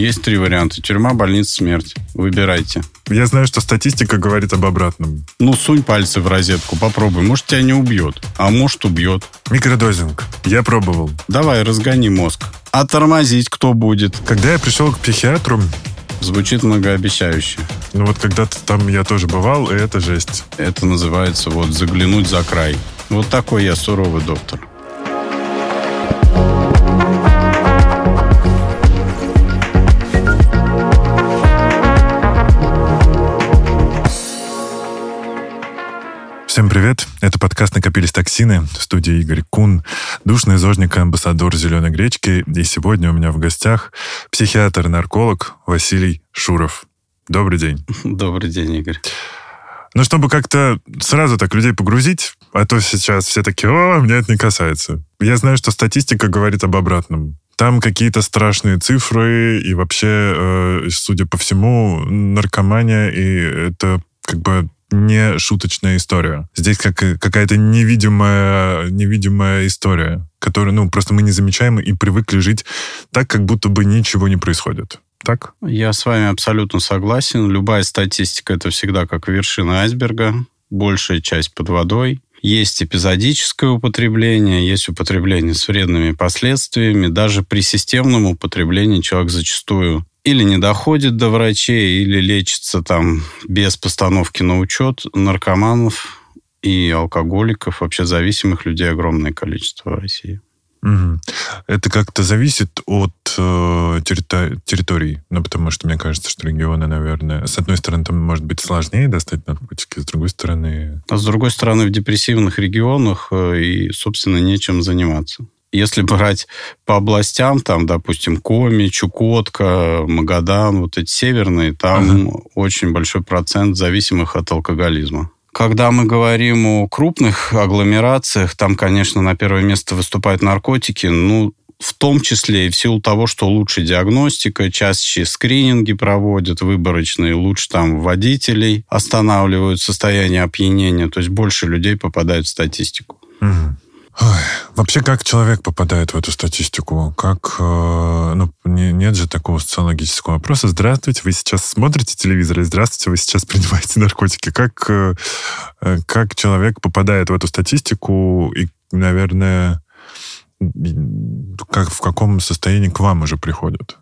Есть три варианта. Тюрьма, больница, смерть. Выбирайте. Я знаю, что статистика говорит об обратном. Ну, сунь пальцы в розетку, попробуй. Может, тебя не убьет, а может, убьет. Микродозинг. Я пробовал. Давай, разгони мозг. А тормозить кто будет? Когда я пришел к психиатру, Звучит многообещающе. ну вот когда-то там я тоже бывал, и это жесть. Это называется вот заглянуть за край. Вот такой я суровый доктор. Всем привет. Это подкаст «Накопились токсины» в студии Игорь Кун, душный зожник и амбассадор «Зеленой гречки». И сегодня у меня в гостях психиатр и нарколог Василий Шуров. Добрый день. Добрый день, Игорь. Ну, чтобы как-то сразу так людей погрузить, а то сейчас все такие, о, меня это не касается. Я знаю, что статистика говорит об обратном. Там какие-то страшные цифры, и вообще, э, судя по всему, наркомания, и это как бы не шуточная история. Здесь как, какая-то невидимая, невидимая история, которую, ну, просто мы не замечаем и привыкли жить так, как будто бы ничего не происходит. Так? Я с вами абсолютно согласен. Любая статистика – это всегда как вершина айсберга. Большая часть под водой. Есть эпизодическое употребление, есть употребление с вредными последствиями. Даже при системном употреблении человек зачастую или не доходит до врачей, или лечится там без постановки на учет. Наркоманов и алкоголиков, вообще зависимых людей огромное количество в России. Угу. Это как-то зависит от э, территори- территорий. Ну, потому что мне кажется, что регионы, наверное, с одной стороны, там может быть сложнее достать наркотики, с другой стороны... А с другой стороны, в депрессивных регионах э, и, собственно, нечем заниматься. Если брать по областям, там, допустим, Коми, Чукотка, Магадан, вот эти северные, там Ага. очень большой процент зависимых от алкоголизма. Когда мы говорим о крупных агломерациях, там, конечно, на первое место выступают наркотики, ну, в том числе и в силу того, что лучше диагностика, чаще скрининги проводят выборочные, лучше там водителей останавливают состояние опьянения, то есть больше людей попадают в статистику. Мгм. Ой, Вообще, как человек попадает в эту статистику? Как, э, ну, не- нет же такого социологического вопроса. Здравствуйте, вы сейчас смотрите телевизор, и здравствуйте, вы сейчас принимаете наркотики. Как, э, э, как человек попадает в эту статистику и, наверное, как, в каком состоянии к вам уже приходят?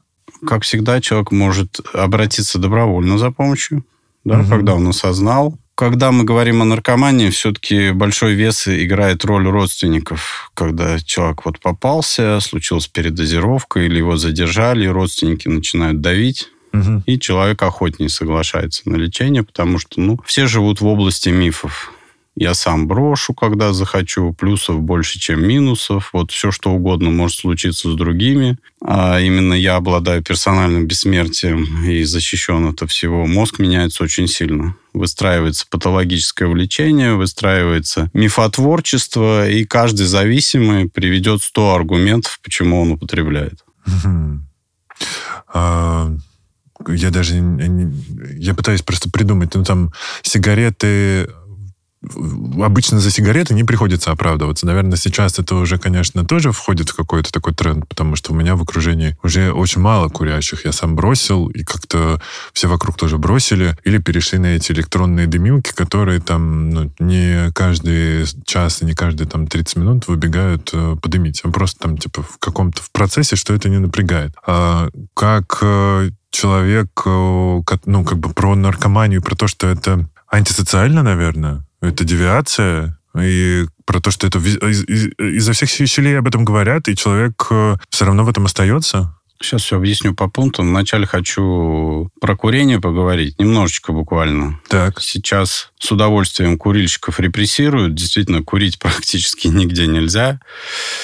Как всегда, человек может обратиться добровольно за помощью, да, Мгм. когда он осознал. Когда мы говорим о наркомании, все-таки большой вес играет роль родственников. Когда человек вот попался, случилась передозировка, или его задержали, родственники начинают давить, Мгм. и человек охотнее соглашается на лечение, потому что, ну, все живут в области мифов. Я сам брошу, когда захочу, плюсов больше, чем минусов. Вот все, что угодно может случиться с другими. А именно я обладаю персональным бессмертием и защищен от всего. Мозг меняется очень сильно. Выстраивается патологическое влечение, выстраивается мифотворчество, и каждый зависимый приведет 100 аргументов, почему он употребляет. А, Я даже... Я пытаюсь просто придумать. Ну, там, сигареты... Обычно за сигареты не приходится оправдываться. Наверное, сейчас это уже, конечно, тоже входит в какой-то такой тренд, потому что у меня в окружении уже очень мало курящих. Я сам бросил, и как-то все вокруг тоже бросили. Или перешли на эти электронные дымилки, которые там ну, не каждый час и не каждые там 30 минут выбегают э, подымить. А просто там типа в каком-то в процессе, что это не напрягает. А как э, человек, э, ну, как бы про наркоманию, про то, что это антисоциально, наверное, это девиация, и про то, что это изо всех щелей об этом говорят, и человек все равно в этом остается. Сейчас все объясню по пунктам. Вначале хочу про курение поговорить, немножечко буквально. Так. Сейчас с удовольствием курильщиков репрессируют. Действительно, курить практически нигде нельзя.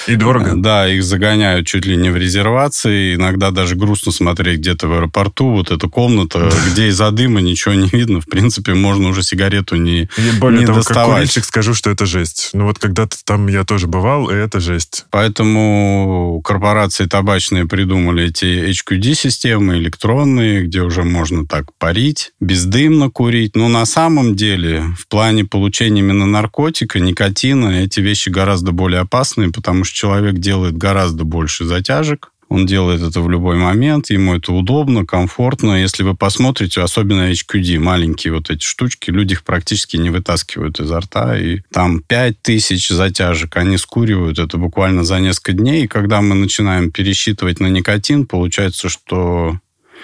И дорого. Да, их загоняют чуть ли не в резервации. Иногда даже грустно смотреть где-то в аэропорту. Вот эта комната, где из-за дыма ничего не видно. В принципе, можно уже сигарету не... И более не того, как доставать. курильщик скажу, что это жесть. Ну вот когда-то там я тоже бывал, и это жесть. Поэтому корпорации табачные придумали эти HQD-системы электронные, где уже можно так парить, бездымно курить. Но на самом деле, в плане получения именно наркотика, никотина, эти вещи гораздо более опасные, потому что человек делает гораздо больше затяжек, Он делает это в любой момент, ему это удобно, комфортно. Если вы посмотрите, особенно HQD, маленькие вот эти штучки, люди их практически не вытаскивают изо рта. И там 5000 затяжек они скуривают это буквально за несколько дней. И когда мы начинаем пересчитывать на никотин, получается, что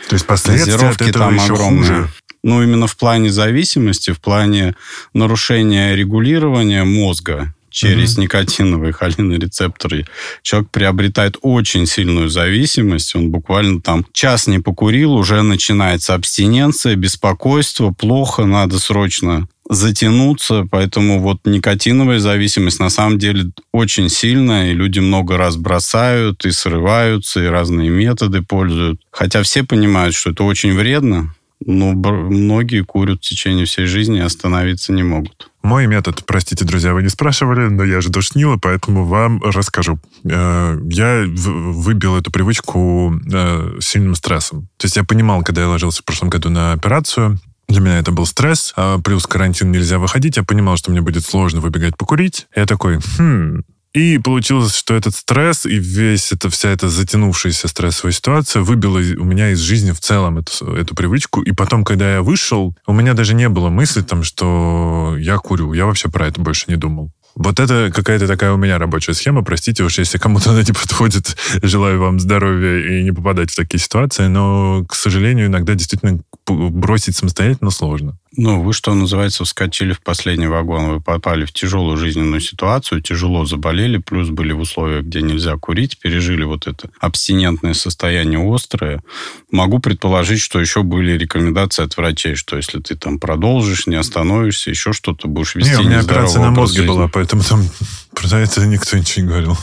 то есть последствия от этого там еще огромные. хуже. Ну, именно в плане зависимости, в плане нарушения регулирования мозга через угу. никотиновые холинорецепторы человек приобретает очень сильную зависимость. Он буквально там час не покурил, уже начинается абстиненция, беспокойство, плохо, надо срочно затянуться, поэтому вот никотиновая зависимость на самом деле очень сильная, и люди много раз бросают и срываются, и разные методы пользуют. Хотя все понимают, что это очень вредно, но многие курят в течение всей жизни и остановиться не могут. Мой метод, простите, друзья, вы не спрашивали, но я же душнила, поэтому вам расскажу. Э, я выбил эту привычку э, сильным стрессом. То есть я понимал, когда я ложился в прошлом году на операцию, для меня это был стресс, а плюс карантин нельзя выходить. Я понимал, что мне будет сложно выбегать покурить. Я такой, хм, и получилось, что этот стресс и весь это, вся эта затянувшаяся стрессовая ситуация выбила у меня из жизни в целом эту, эту привычку. И потом, когда я вышел, у меня даже не было мысли, там, что я курю. Я вообще про это больше не думал. Вот это какая-то такая у меня рабочая схема. Простите уж, если кому-то она не подходит. Желаю вам здоровья и не попадать в такие ситуации. Но, к сожалению, иногда действительно бросить самостоятельно сложно. Ну, вы, что называется, вскочили в последний вагон. Вы попали в тяжелую жизненную ситуацию, тяжело заболели, плюс были в условиях, где нельзя курить, пережили вот это абстинентное состояние острое. Могу предположить, что еще были рекомендации от врачей, что если ты там продолжишь, не остановишься, еще что-то будешь вести Не, у меня операция на мозге жизни. была, поэтому там про это никто ничего не говорил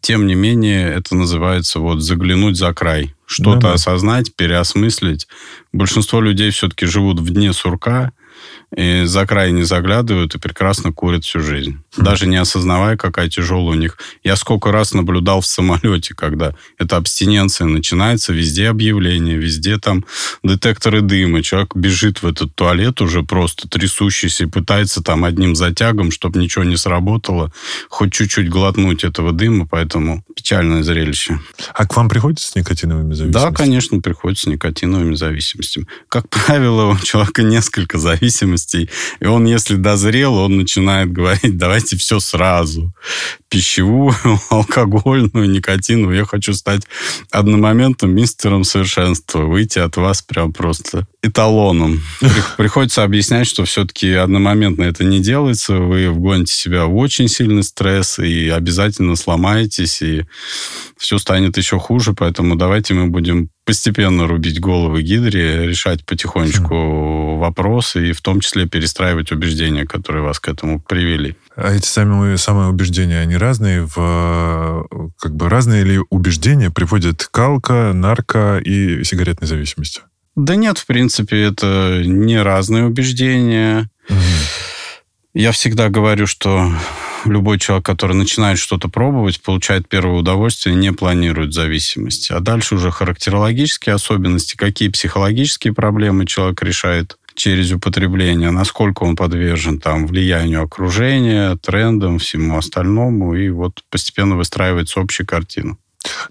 тем не менее, это называется вот заглянуть за край. Что-то да, осознать, переосмыслить. Большинство людей все-таки живут в дне сурка, и за край не заглядывают и прекрасно курят всю жизнь. Даже не осознавая, какая тяжелая у них. Я сколько раз наблюдал в самолете, когда эта абстиненция начинается, везде объявления, везде там детекторы дыма. Человек бежит в этот туалет уже просто трясущийся и пытается там одним затягом, чтобы ничего не сработало, хоть чуть-чуть глотнуть этого дыма, поэтому печальное зрелище. А к вам приходится с никотиновыми зависимостями? Да, конечно, приходится с никотиновыми зависимостями. Как правило, у человека несколько зависимостей, и он, если дозрел, он начинает говорить, давай давайте все сразу. Пищевую, алкогольную, никотиновую. Я хочу стать одномоментным мистером совершенства. Выйти от вас прям просто эталоном. Приходится объяснять, что все-таки одномоментно это не делается. Вы вгоните себя в очень сильный стресс и обязательно сломаетесь, и все станет еще хуже. Поэтому давайте мы будем постепенно рубить головы гидре, решать потихонечку вопросы и в том числе перестраивать убеждения, которые вас к этому привели. А эти самые, самые убеждения, они разные? В, как бы разные ли убеждения приводят к алко, нарко и сигаретной зависимости? Да нет, в принципе, это не разные убеждения. Угу. Я всегда говорю, что любой человек, который начинает что-то пробовать, получает первое удовольствие, не планирует зависимость. А дальше уже характерологические особенности, какие психологические проблемы человек решает через употребление, насколько он подвержен там влиянию окружения, трендам, всему остальному, и вот постепенно выстраивается общая картина.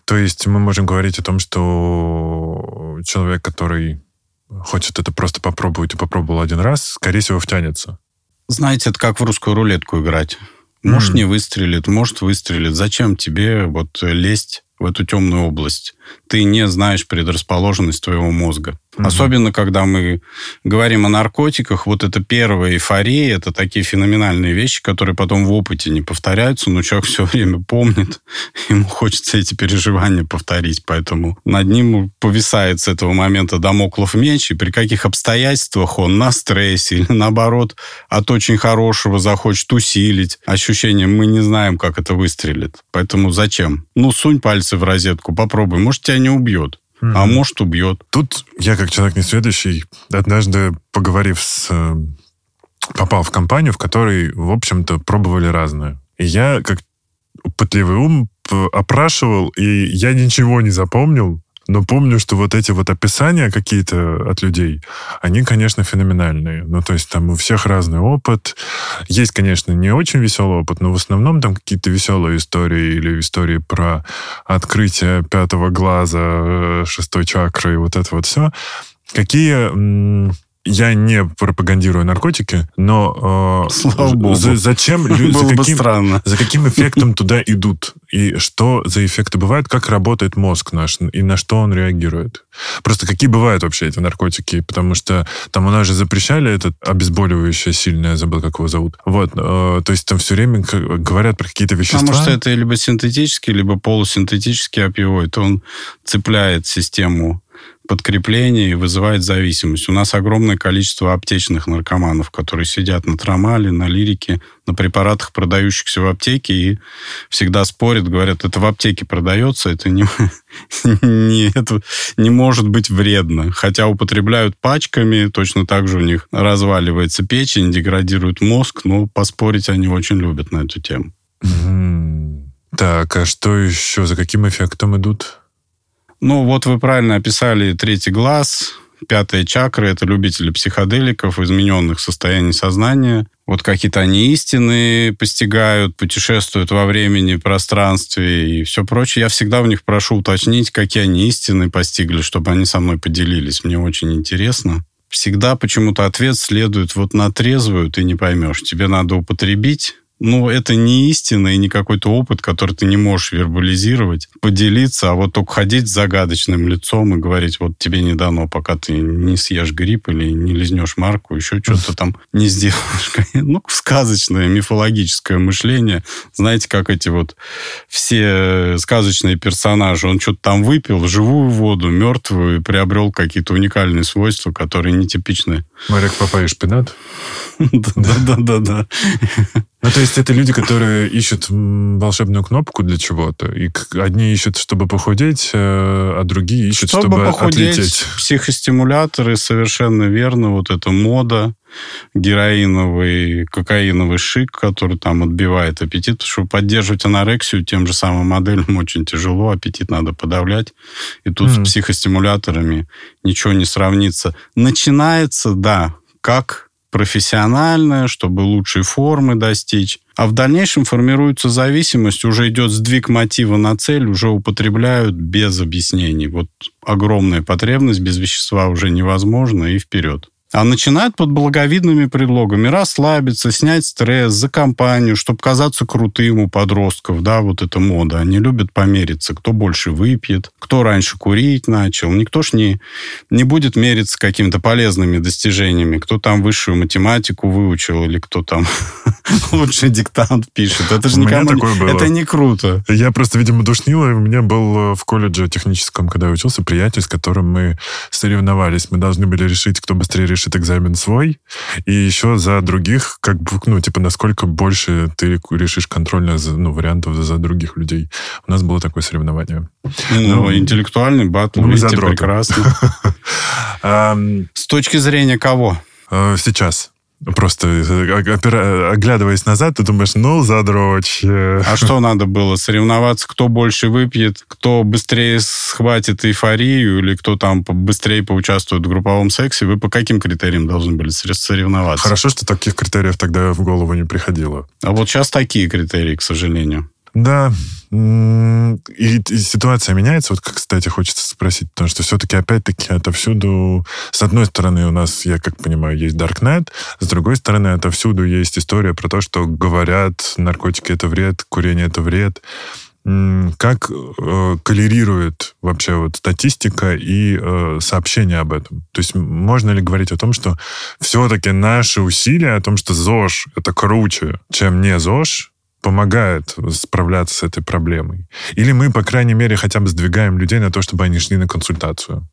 То есть мы можем говорить о том, что человек, который хочет это просто попробовать и попробовал один раз, скорее всего, втянется. Знаете, это как в русскую рулетку играть. Может, mm. не выстрелит, может, выстрелит. Зачем тебе вот лезть в эту темную область? Ты не знаешь предрасположенность твоего мозга. Угу. Особенно, когда мы говорим о наркотиках, вот это первая эйфория, это такие феноменальные вещи, которые потом в опыте не повторяются, но человек все время помнит, ему хочется эти переживания повторить, поэтому над ним повисает с этого момента домоклов меч, и при каких обстоятельствах он на стрессе или наоборот от очень хорошего захочет усилить ощущение, мы не знаем, как это выстрелит. Поэтому зачем? Ну, сунь пальцы в розетку, попробуй, может, тебя не убьет. Mm-hmm. А может, убьет. Тут я, как человек несведущий, однажды, поговорив с... Э, попал в компанию, в которой, в общем-то, пробовали разное. И я, как пытливый ум, опрашивал, и я ничего не запомнил, Но помню, что вот эти вот описания какие-то от людей, они, конечно, феноменальные. Ну, то есть там у всех разный опыт. Есть, конечно, не очень веселый опыт, но в основном там какие-то веселые истории или истории про открытие пятого глаза, э, шестой чакры и вот это вот все. Какие я не пропагандирую наркотики, но э, Слава богу. За, зачем люди, за, каким, странно. за каким эффектом туда идут? И что за эффекты бывают? Как работает мозг наш? И на что он реагирует? Просто какие бывают вообще эти наркотики? Потому что там у нас же запрещали этот обезболивающее сильное, забыл, как его зовут. Вот, э, то есть там все время говорят про какие-то вещества. Потому что это либо синтетический, либо полусинтетический опиоид. Он цепляет систему подкрепление и вызывает зависимость. У нас огромное количество аптечных наркоманов, которые сидят на трамале, на лирике, на препаратах, продающихся в аптеке, и всегда спорят, говорят, это в аптеке продается, это не, не, это не может быть вредно. Хотя употребляют пачками, точно так же у них разваливается печень, деградирует мозг, но поспорить они очень любят на эту тему. Так, а что еще? За каким эффектом идут? Ну, вот вы правильно описали третий глаз, пятая чакра – это любители психоделиков, измененных состояний сознания. Вот какие-то они истины постигают, путешествуют во времени, пространстве и все прочее. Я всегда у них прошу уточнить, какие они истины постигли, чтобы они со мной поделились. Мне очень интересно. Всегда почему-то ответ следует вот на трезвую, ты не поймешь. Тебе надо употребить ну, это не истина и не какой-то опыт, который ты не можешь вербализировать, поделиться, а вот только ходить с загадочным лицом и говорить, вот тебе не дано, пока ты не съешь гриб или не лизнешь марку, еще что-то там не сделаешь. Ну, сказочное, мифологическое мышление. Знаете, как эти вот все сказочные персонажи. Он что-то там выпил, живую воду, мертвую, и приобрел какие-то уникальные свойства, которые нетипичны. Марек Папа и шпинат? Да-да-да-да. Ну, то есть это люди, которые ищут волшебную кнопку для чего-то. И одни ищут, чтобы похудеть, э, а другие ищут, чтобы, чтобы похудеть, отлететь. Психостимуляторы, совершенно верно. Вот эта мода, героиновый, кокаиновый шик, который там отбивает аппетит. Чтобы поддерживать анорексию тем же самым моделям очень тяжело, аппетит надо подавлять. И тут mm. с психостимуляторами ничего не сравнится. Начинается, да, как профессиональное, чтобы лучшей формы достичь. А в дальнейшем формируется зависимость, уже идет сдвиг мотива на цель, уже употребляют без объяснений. Вот огромная потребность без вещества уже невозможно и вперед. А начинают под благовидными предлогами расслабиться, снять стресс за компанию, чтобы казаться крутым у подростков, да, вот эта мода. Они любят помериться, кто больше выпьет, кто раньше курить начал. Никто ж не, не будет мериться какими-то полезными достижениями, кто там высшую математику выучил или кто там лучший диктант пишет. Это же никому не... Это не круто. Я просто, видимо, душнила. У меня был э, в колледже техническом, когда я учился, приятель, с которым мы соревновались. Мы должны были решить, кто быстрее решит решит экзамен свой, и еще за других, как бы, ну, типа, насколько больше ты решишь контрольных ну, вариантов за других людей. У нас было такое соревнование. Ну, ну интеллектуальный батл, ну, видите, прекрасно. С точки зрения кого? Э, сейчас. Просто э, оглядываясь назад, ты думаешь, ну, задрочь. А что надо было? Соревноваться, кто больше выпьет, кто быстрее схватит эйфорию, или кто там быстрее поучаствует в групповом сексе? Вы по каким критериям должны были соревноваться? Хорошо, что таких критериев тогда в голову не приходило. А вот сейчас такие критерии, к сожалению. Да, и, и ситуация меняется. Вот, кстати, хочется спросить, потому что все-таки, опять-таки, отовсюду... С одной стороны, у нас, я как понимаю, есть Darknet, с другой стороны, отовсюду есть история про то, что говорят, наркотики — это вред, курение — это вред. Как э, коллерирует вообще вот статистика и э, сообщения об этом? То есть можно ли говорить о том, что все-таки наши усилия о том, что ЗОЖ — это круче, чем не ЗОЖ, помогает справляться с этой проблемой? Или мы, по крайней мере, хотя бы сдвигаем людей на то, чтобы они шли на консультацию?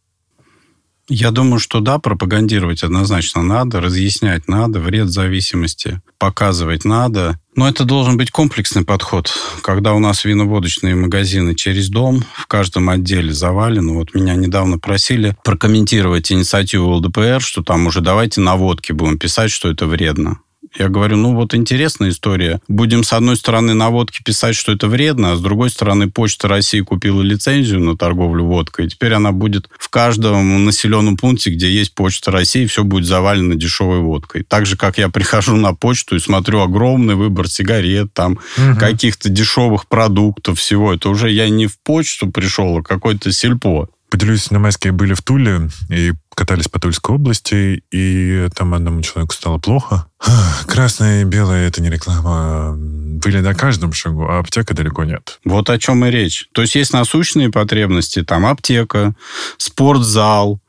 Я думаю, что да, пропагандировать однозначно надо, разъяснять надо, вред зависимости показывать надо. Но это должен быть комплексный подход. Когда у нас виноводочные магазины через дом, в каждом отделе завалены. Вот меня недавно просили прокомментировать инициативу ЛДПР, что там уже давайте на водке будем писать, что это вредно. Я говорю, ну вот интересная история. Будем с одной стороны на водке писать, что это вредно, а с другой стороны Почта России купила лицензию на торговлю водкой, и теперь она будет в каждом населенном пункте, где есть Почта России, все будет завалено дешевой водкой. Так же, как я прихожу на почту и смотрю огромный выбор сигарет, там угу. каких-то дешевых продуктов, всего. Это уже я не в почту пришел, а какой-то сельпо. Поделюсь, на майске были в Туле и катались по Тульской области, и там одному человеку стало плохо. Красное и белое — это не реклама. Были на каждом шагу, а аптека далеко нет. Вот о чем и речь. То есть есть насущные потребности, там аптека, спортзал,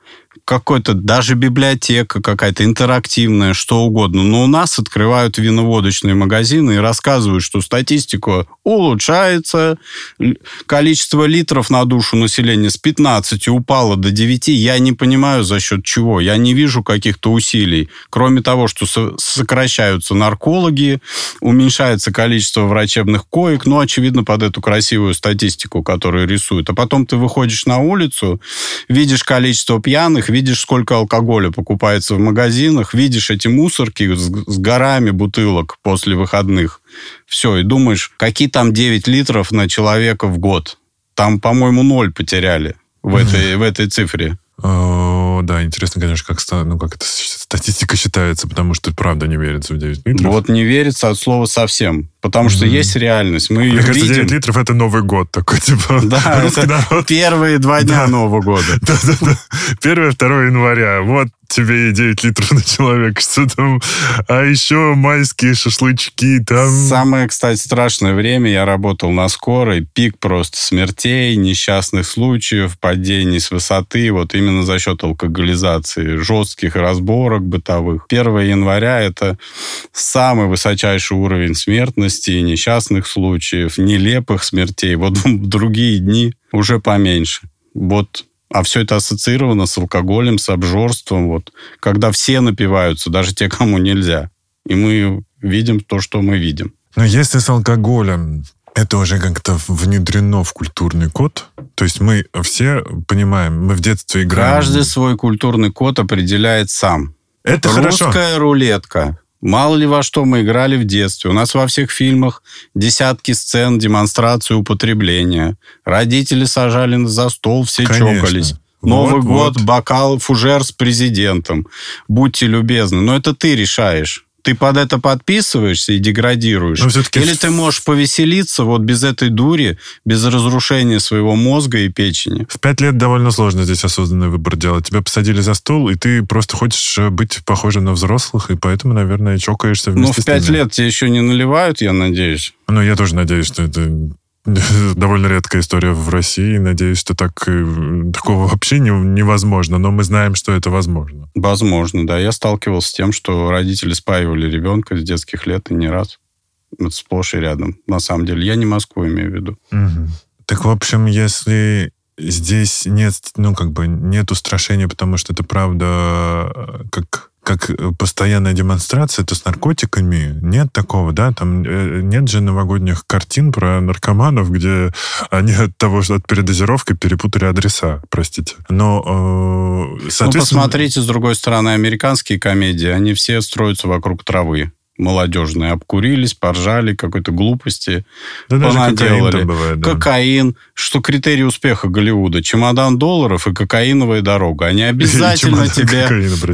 какой-то даже библиотека какая-то интерактивная, что угодно. Но у нас открывают виноводочные магазины и рассказывают, что статистика улучшается, количество литров на душу населения с 15 упало до 9. Я не понимаю, за счет чего. Я не вижу каких-то усилий. Кроме того, что сокращаются наркологи, уменьшается количество врачебных коек, ну, очевидно, под эту красивую статистику, которую рисуют. А потом ты выходишь на улицу, видишь количество пьяных, видишь, сколько алкоголя покупается в магазинах, видишь эти мусорки с, с горами бутылок после выходных. Все, и думаешь, какие там 9 литров на человека в год? Там, по-моему, ноль потеряли в этой, в этой цифре. О, да, интересно, конечно, как, ну, как эта статистика считается, потому что правда не верится в 9 литров. Вот не верится от слова совсем. Потому что mm-hmm. есть реальность. Мы ее Мне кажется, видим. 9 литров это Новый год такой, типа. Да, это народ. первые два дня да. Нового года. Да-да-да. 1-2 января. Вот тебе и 9 литров на человека, что там. А еще майские шашлычки там. Самое, кстати, страшное время. Я работал на скорой. Пик просто смертей, несчастных случаев, падений с высоты. Вот именно за счет алкоголизации, жестких разборок бытовых. 1 января это самый высочайший уровень смертности несчастных случаев, нелепых смертей. Вот другие дни уже поменьше. Вот а все это ассоциировано с алкоголем, с обжорством. Вот. Когда все напиваются, даже те, кому нельзя. И мы видим то, что мы видим. Но если с алкоголем это уже как-то внедрено в культурный код. То есть мы все понимаем, мы в детстве играем. Каждый свой культурный код определяет сам. Это Русская хорошо. рулетка. Мало ли во что мы играли в детстве. У нас во всех фильмах десятки сцен демонстрации употребления. Родители сажали за стол, все Конечно. чокались. Новый вот, год, вот. бокал, фужер с президентом. Будьте любезны. Но это ты решаешь ты под это подписываешься и деградируешь. Или ты можешь повеселиться вот без этой дури, без разрушения своего мозга и печени. В пять лет довольно сложно здесь осознанный выбор делать. Тебя посадили за стол, и ты просто хочешь э, быть похожим на взрослых, и поэтому, наверное, чокаешься вместе Ну, в пять лет тебе еще не наливают, я надеюсь. Ну, я тоже надеюсь, что это довольно редкая история в России. Надеюсь, что так, э, такого вообще не, невозможно, но мы знаем, что это возможно. Возможно, да. Я сталкивался с тем, что родители спаивали ребенка с детских лет и не раз. Это сплошь и рядом, на самом деле. Я не Москву имею в виду. Угу. Так, в общем, если здесь нет, ну, как бы, нет устрашения, потому что это правда э, как как э, постоянная демонстрация, это с наркотиками. Нет такого, да? Там э, нет же новогодних картин про наркоманов, где они от того, что от передозировки перепутали адреса, простите. Но, э, соответственно... Ну, посмотрите, с другой стороны, американские комедии, они все строятся вокруг травы молодежные обкурились, поржали, какой-то глупости да понаделали. Кокаин, бывает, да. кокаин, что критерий успеха Голливуда. Чемодан долларов и кокаиновая дорога. Они обязательно тебе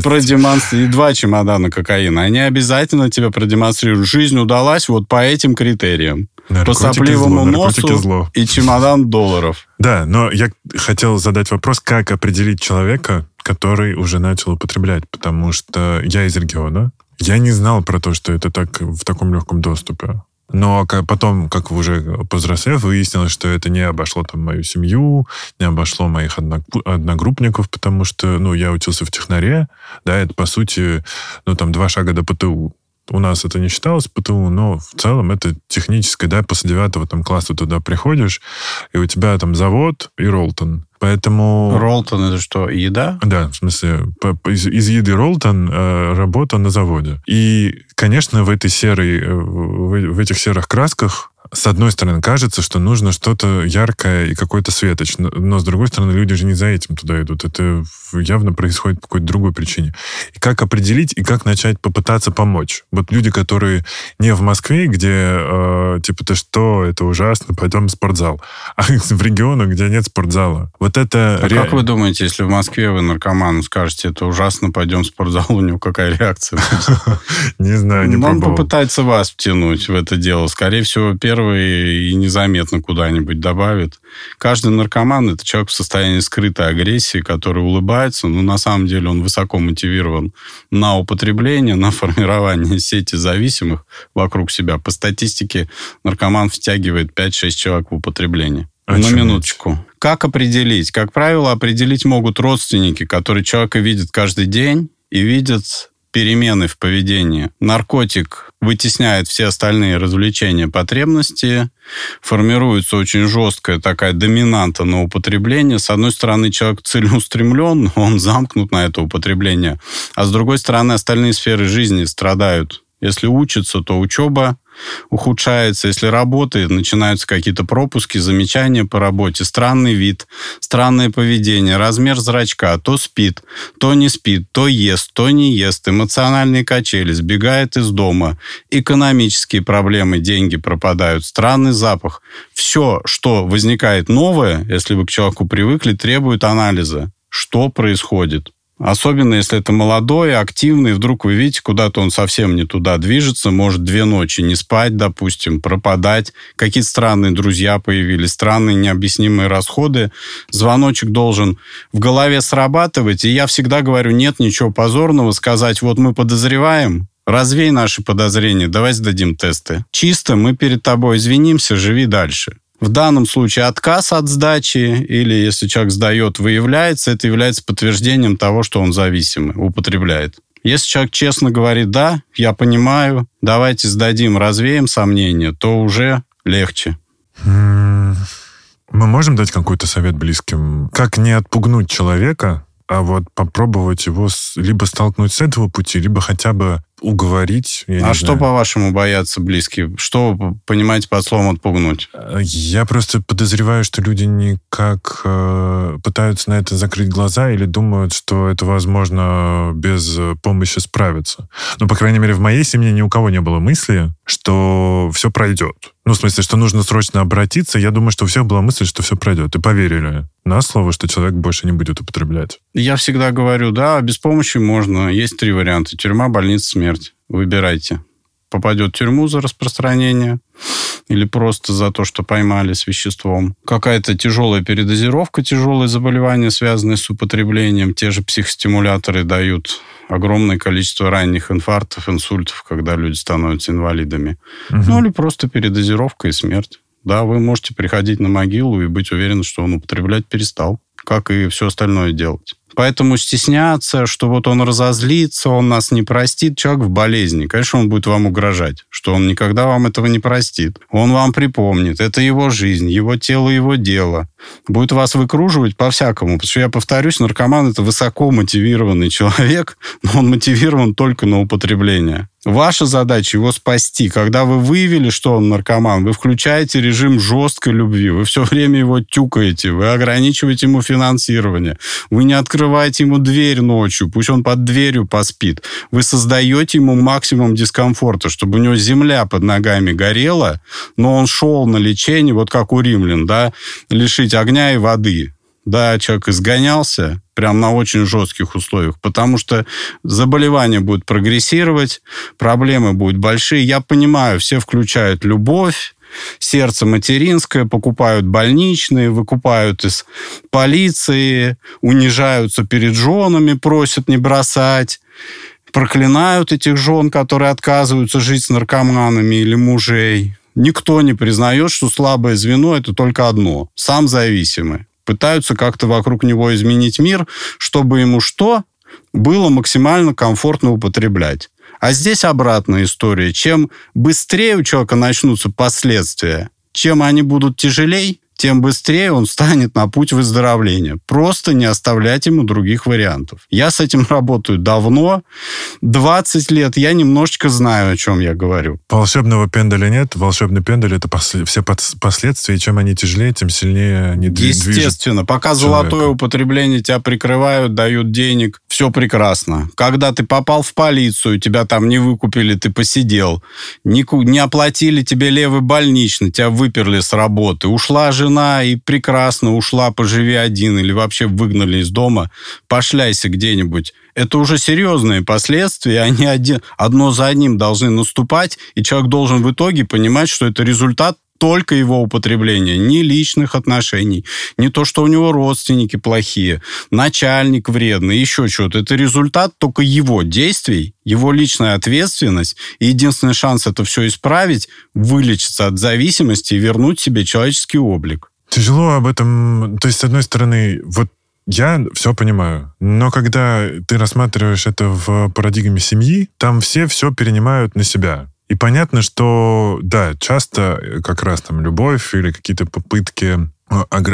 продемонстрируют. два чемодана кокаина. Они обязательно тебе продемонстрируют. Жизнь удалась вот по этим критериям. По сопливому зло, носу зло. и чемодан долларов. Да, но я хотел задать вопрос, как определить человека, который уже начал употреблять, потому что я из региона, я не знал про то, что это так в таком легком доступе. Но потом, как уже повзрослев, выяснилось, что это не обошло там мою семью, не обошло моих одногруппников, потому что, ну, я учился в технаре, да, это, по сути, ну, там, два шага до ПТУ. У нас это не считалось ПТУ, но в целом это техническое, да, после девятого там класса туда приходишь, и у тебя там завод и Ролтон. Поэтому... Ролтон это что, еда? Да, в смысле, из, из еды Ролтон э, работа на заводе. И, конечно, в этой серой, э, в, в этих серых красках с одной стороны, кажется, что нужно что-то яркое и какой-то светоч, но, но с другой стороны, люди же не за этим туда идут. Это явно происходит по какой-то другой причине. И как определить, и как начать попытаться помочь? Вот люди, которые не в Москве, где, э, типа, ты что, это ужасно, пойдем в спортзал, а в регионах, где нет спортзала. Вот это... А ре... как вы думаете, если в Москве вы наркоману скажете, это ужасно, пойдем в спортзал, у него какая реакция? Не знаю, не Он попытается вас втянуть в это дело. Скорее всего, первый и незаметно куда-нибудь добавит. Каждый наркоман – это человек в состоянии скрытой агрессии, который улыбается, но на самом деле он высоко мотивирован на употребление, на формирование сети зависимых вокруг себя. По статистике, наркоман втягивает 5-6 человек в употребление. На минуточку. Как определить? Как правило, определить могут родственники, которые человека видят каждый день и видят перемены в поведении. Наркотик вытесняет все остальные развлечения, потребности, формируется очень жесткая такая доминанта на употребление. С одной стороны, человек целеустремлен, он замкнут на это употребление, а с другой стороны, остальные сферы жизни страдают. Если учится, то учеба, ухудшается. Если работает, начинаются какие-то пропуски, замечания по работе, странный вид, странное поведение, размер зрачка, то спит, то не спит, то ест, то не ест, эмоциональные качели, сбегает из дома, экономические проблемы, деньги пропадают, странный запах. Все, что возникает новое, если вы к человеку привыкли, требует анализа. Что происходит? Особенно, если это молодой, активный, вдруг вы видите, куда-то он совсем не туда движется, может две ночи не спать, допустим, пропадать, какие-то странные друзья появились, странные необъяснимые расходы. Звоночек должен в голове срабатывать, и я всегда говорю, нет ничего позорного сказать, вот мы подозреваем, развей наши подозрения, давай сдадим тесты. Чисто мы перед тобой извинимся, живи дальше. В данном случае отказ от сдачи или если человек сдает, выявляется, это является подтверждением того, что он зависимый, употребляет. Если человек честно говорит, да, я понимаю, давайте сдадим, развеем сомнения, то уже легче. Мы можем дать какой-то совет близким? Как не отпугнуть человека, а вот попробовать его либо столкнуть с этого пути, либо хотя бы уговорить. а что, по-вашему, боятся близкие? Что понимаете под словом «отпугнуть»? Э, я просто подозреваю, что люди никак э, пытаются на это закрыть глаза или думают, что это возможно без помощи справиться. Ну, по крайней мере, в моей семье ни у кого не было мысли, что все пройдет. Ну, в смысле, что нужно срочно обратиться. Я думаю, что у всех была мысль, что все пройдет. И поверили на слово, что человек больше не будет употреблять. Я всегда говорю, да, без помощи можно. Есть три варианта. Тюрьма, больница, смерть. Выбирайте. Попадет в тюрьму за распространение или просто за то, что поймали с веществом. Какая-то тяжелая передозировка, тяжелые заболевания, связанные с употреблением. Те же психостимуляторы дают огромное количество ранних инфарктов, инсультов, когда люди становятся инвалидами. Угу. Ну или просто передозировка и смерть. Да, вы можете приходить на могилу и быть уверены, что он употреблять перестал, как и все остальное делать. Поэтому стесняться, что вот он разозлится, он нас не простит. Человек в болезни, конечно, он будет вам угрожать, что он никогда вам этого не простит. Он вам припомнит. Это его жизнь, его тело, его дело. Будет вас выкруживать по-всякому. Потому что, я повторюсь, наркоман – это высоко мотивированный человек, но он мотивирован только на употребление. Ваша задача его спасти. Когда вы выявили, что он наркоман, вы включаете режим жесткой любви. Вы все время его тюкаете, вы ограничиваете ему финансирование. Вы не открываете ему дверь ночью, пусть он под дверью поспит. Вы создаете ему максимум дискомфорта, чтобы у него земля под ногами горела, но он шел на лечение, вот как у римлян, да, лишить огня и воды да, человек изгонялся прям на очень жестких условиях, потому что заболевание будет прогрессировать, проблемы будут большие. Я понимаю, все включают любовь, сердце материнское, покупают больничные, выкупают из полиции, унижаются перед женами, просят не бросать, проклинают этих жен, которые отказываются жить с наркоманами или мужей. Никто не признает, что слабое звено – это только одно – сам зависимый пытаются как-то вокруг него изменить мир, чтобы ему что? Было максимально комфортно употреблять. А здесь обратная история. Чем быстрее у человека начнутся последствия, чем они будут тяжелее, тем быстрее он станет на путь выздоровления. Просто не оставлять ему других вариантов. Я с этим работаю давно, 20 лет, я немножечко знаю, о чем я говорю. Волшебного пендаля нет. Волшебный пендель — это пос- все последствия, и чем они тяжелее, тем сильнее они движут. Естественно. Пока человека. золотое употребление тебя прикрывают, дают денег, все прекрасно. Когда ты попал в полицию, тебя там не выкупили, ты посидел, не, не оплатили тебе левый больничный, тебя выперли с работы, ушла жена и прекрасно ушла, поживи один, или вообще выгнали из дома, пошляйся где-нибудь. Это уже серьезные последствия, они один, одно за одним должны наступать, и человек должен в итоге понимать, что это результат только его употребления, ни личных отношений, не то, что у него родственники плохие, начальник вредный, еще что-то. Это результат только его действий, его личная ответственность. И единственный шанс это все исправить, вылечиться от зависимости и вернуть себе человеческий облик. Тяжело об этом... То есть, с одной стороны, вот я все понимаю, но когда ты рассматриваешь это в парадигме семьи, там все все перенимают на себя. И понятно, что, да, часто э, как раз там любовь или какие-то попытки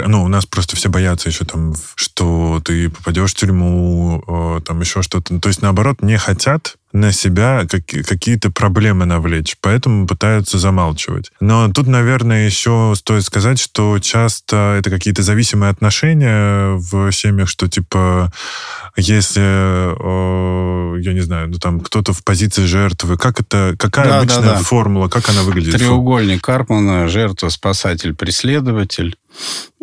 ну, у нас просто все боятся еще там, что ты попадешь в тюрьму, э, там еще что-то. То есть, наоборот, не хотят на себя какие-то проблемы навлечь, поэтому пытаются замалчивать. Но тут, наверное, еще стоит сказать, что часто это какие-то зависимые отношения в семьях, что типа если, я не знаю, ну там кто-то в позиции жертвы, как это, какая да, обычная да, да. формула, как она выглядит? Треугольник Карпмана, жертва, спасатель, преследователь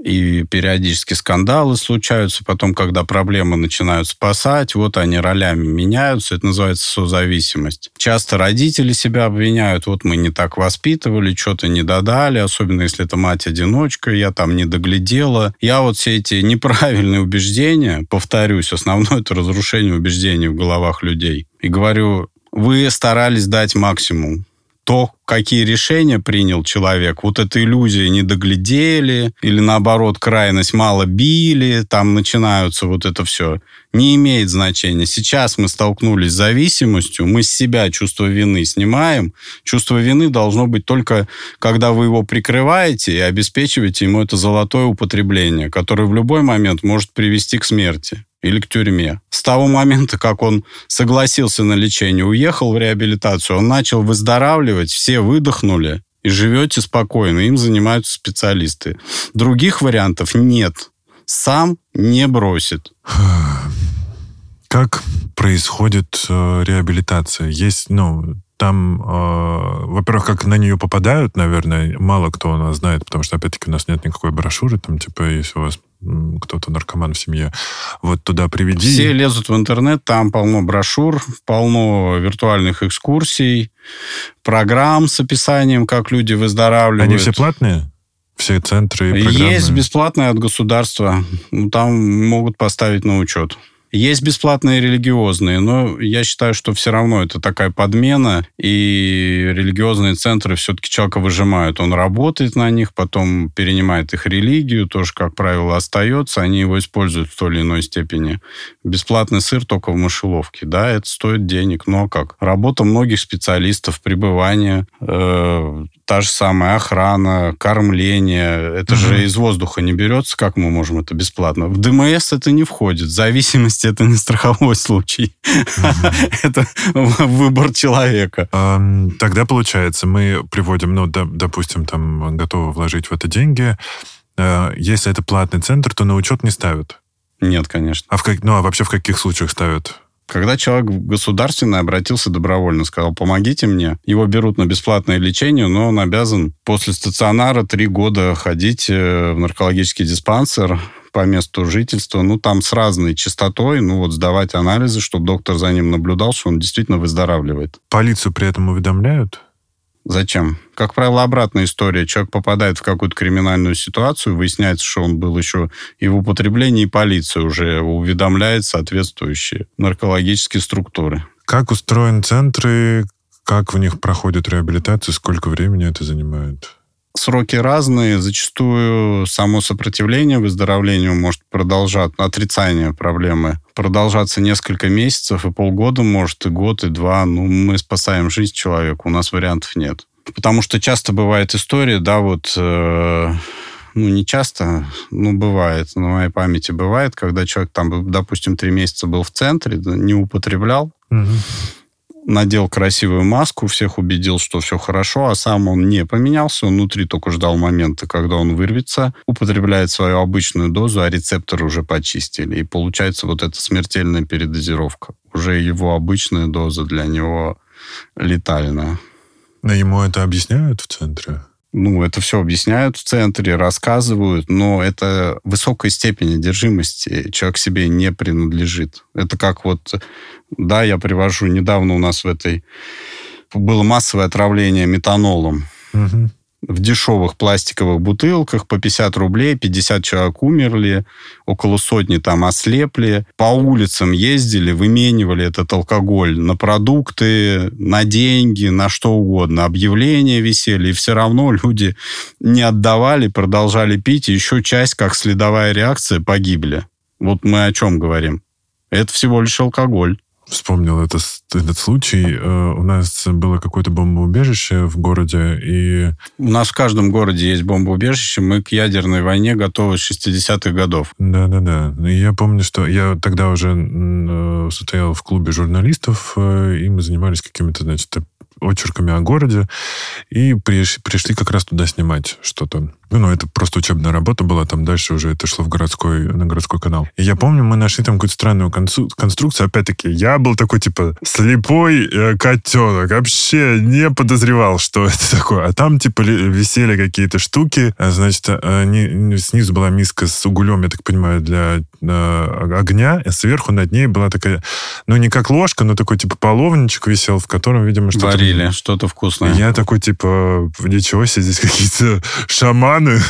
и периодически скандалы случаются. Потом, когда проблемы начинают спасать, вот они ролями меняются. Это называется созависимость. Часто родители себя обвиняют. Вот мы не так воспитывали, что-то не додали, особенно если это мать-одиночка, я там не доглядела. Я вот все эти неправильные убеждения, повторюсь, основное это разрушение убеждений в головах людей. И говорю, вы старались дать максимум то, какие решения принял человек, вот эта иллюзия не доглядели, или наоборот, крайность мало били, там начинаются вот это все, не имеет значения. Сейчас мы столкнулись с зависимостью, мы с себя чувство вины снимаем. Чувство вины должно быть только, когда вы его прикрываете и обеспечиваете ему это золотое употребление, которое в любой момент может привести к смерти или к тюрьме. С того момента, как он согласился на лечение, уехал в реабилитацию, он начал выздоравливать, все выдохнули, и живете спокойно, им занимаются специалисты. Других вариантов нет. Сам не бросит. Как происходит э, реабилитация? Есть, ну, там, э, во-первых, как на нее попадают, наверное, мало кто у нас знает, потому что, опять-таки, у нас нет никакой брошюры, там, типа, если у вас кто-то наркоман в семье, вот туда приведи. Все лезут в интернет, там полно брошюр, полно виртуальных экскурсий, программ с описанием, как люди выздоравливают. Они все платные? Все центры и программы? Есть бесплатные от государства. Там могут поставить на учет. Есть бесплатные религиозные, но я считаю, что все равно это такая подмена, и религиозные центры все-таки человека выжимают. Он работает на них, потом перенимает их религию, тоже, как правило, остается, они его используют в той или иной степени. Бесплатный сыр только в мышеловке, да, это стоит денег, но как? Работа многих специалистов, пребывание, э, та же самая охрана, кормление, это угу. же из воздуха не берется, как мы можем это бесплатно? В ДМС это не входит, зависимость это не страховой случай. Это выбор человека. Тогда, получается, мы приводим, ну, допустим, там готовы вложить в это деньги. Э, если это платный центр, то на учет не ставят? Нет, конечно. А в как, ну, а вообще в каких случаях ставят? Когда человек государственный обратился добровольно, сказал, помогите мне, его берут на бесплатное лечение, но он обязан после стационара три года ходить э, в наркологический диспансер, по месту жительства, ну, там с разной частотой, ну, вот сдавать анализы, чтобы доктор за ним наблюдал, что он действительно выздоравливает. Полицию при этом уведомляют? Зачем? Как правило, обратная история. Человек попадает в какую-то криминальную ситуацию, выясняется, что он был еще и в употреблении, и полиция уже уведомляет соответствующие наркологические структуры. Как устроены центры, как в них проходит реабилитация, сколько времени это занимает? Сроки разные. Зачастую само сопротивление выздоровлению может продолжаться, отрицание проблемы продолжаться несколько месяцев, и полгода, может, и год, и два. Ну, мы спасаем жизнь человека, у нас вариантов нет. Потому что часто бывает история, да, вот... Э, ну, не часто, ну, бывает, на моей памяти бывает, когда человек там, допустим, три месяца был в центре, не употреблял, угу. Надел красивую маску, всех убедил, что все хорошо, а сам он не поменялся, он внутри только ждал момента, когда он вырвется, употребляет свою обычную дозу, а рецепторы уже почистили. И получается вот эта смертельная передозировка. Уже его обычная доза для него летальная. Но ему это объясняют в центре? Ну, это все объясняют в центре, рассказывают, но это высокая степень одержимости. Человек себе не принадлежит. Это как вот, да, я привожу, недавно у нас в этой было массовое отравление метанолом. Угу в дешевых пластиковых бутылках по 50 рублей, 50 человек умерли, около сотни там ослепли, по улицам ездили, выменивали этот алкоголь на продукты, на деньги, на что угодно. Объявления висели, и все равно люди не отдавали, продолжали пить, и еще часть, как следовая реакция, погибли. Вот мы о чем говорим. Это всего лишь алкоголь вспомнил это, этот случай. Э, у нас было какое-то бомбоубежище в городе, и... У нас в каждом городе есть бомбоубежище. Мы к ядерной войне готовы с 60-х годов. Да-да-да. Я помню, что я тогда уже э, состоял в клубе журналистов, э, и мы занимались какими-то, значит, очерками о городе, и приш, пришли как раз туда снимать что-то. Ну, ну, это просто учебная работа была, там дальше уже это шло в городской, на городской канал. И я помню, мы нашли там какую-то странную конструкцию. Опять-таки, я был такой, типа, слепой э, котенок. Вообще не подозревал, что это такое. А там, типа, висели какие-то штуки. А, значит, они, снизу была миска с углем, я так понимаю, для э, огня. И сверху над ней была такая, ну, не как ложка, но такой, типа, половничек висел, в котором, видимо, что-то... Варили, что-то вкусное. И я такой, типа, ничего себе, здесь какие-то шаманы шаманы.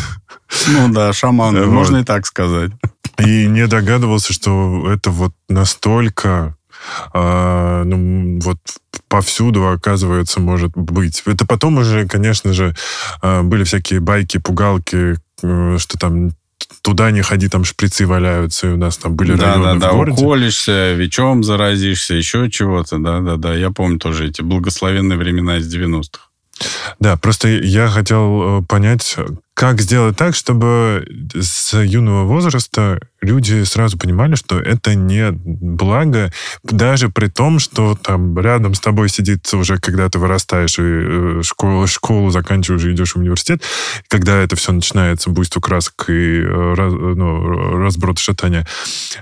Ну да, шаманы, вот. можно и так сказать. И не догадывался, что это вот настолько а, ну, вот повсюду, оказывается, может быть. Это потом уже, конечно же, а, были всякие байки, пугалки, э, что там туда не ходи, там шприцы валяются, и у нас там были да, районы да, в да, городе. уколешься, ВИЧом заразишься, еще чего-то, да-да-да. Я помню тоже эти благословенные времена из 90-х. Да, просто я хотел э, понять, как сделать так, чтобы с юного возраста люди сразу понимали, что это не благо, даже при том, что там рядом с тобой сидит уже, когда ты вырастаешь и э, школу, школу заканчиваешь и идешь в университет, когда это все начинается, буйство красок и э, ну, разброд шатания,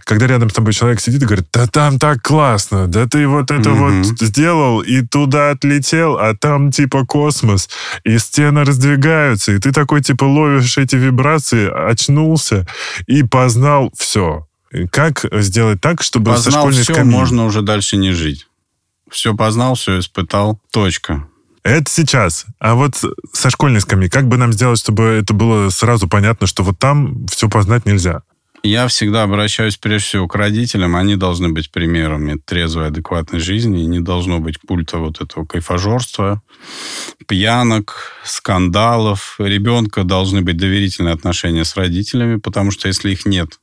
когда рядом с тобой человек сидит и говорит, да там так классно, да ты вот это mm-hmm. вот сделал и туда отлетел, а там типа космос, и стены раздвигаются, и ты такой типа ловишь эти вибрации, очнулся и познал все. Как сделать так, чтобы познал со школьной все, скамьи... можно уже дальше не жить. Все познал, все испытал. Точка. Это сейчас. А вот со школьной скамьи, как бы нам сделать, чтобы это было сразу понятно, что вот там все познать нельзя? Я всегда обращаюсь прежде всего к родителям. Они должны быть примерами трезвой, адекватной жизни. И не должно быть культа вот этого кайфажорства, пьянок, скандалов. Ребенка должны быть доверительные отношения с родителями, потому что если их нет,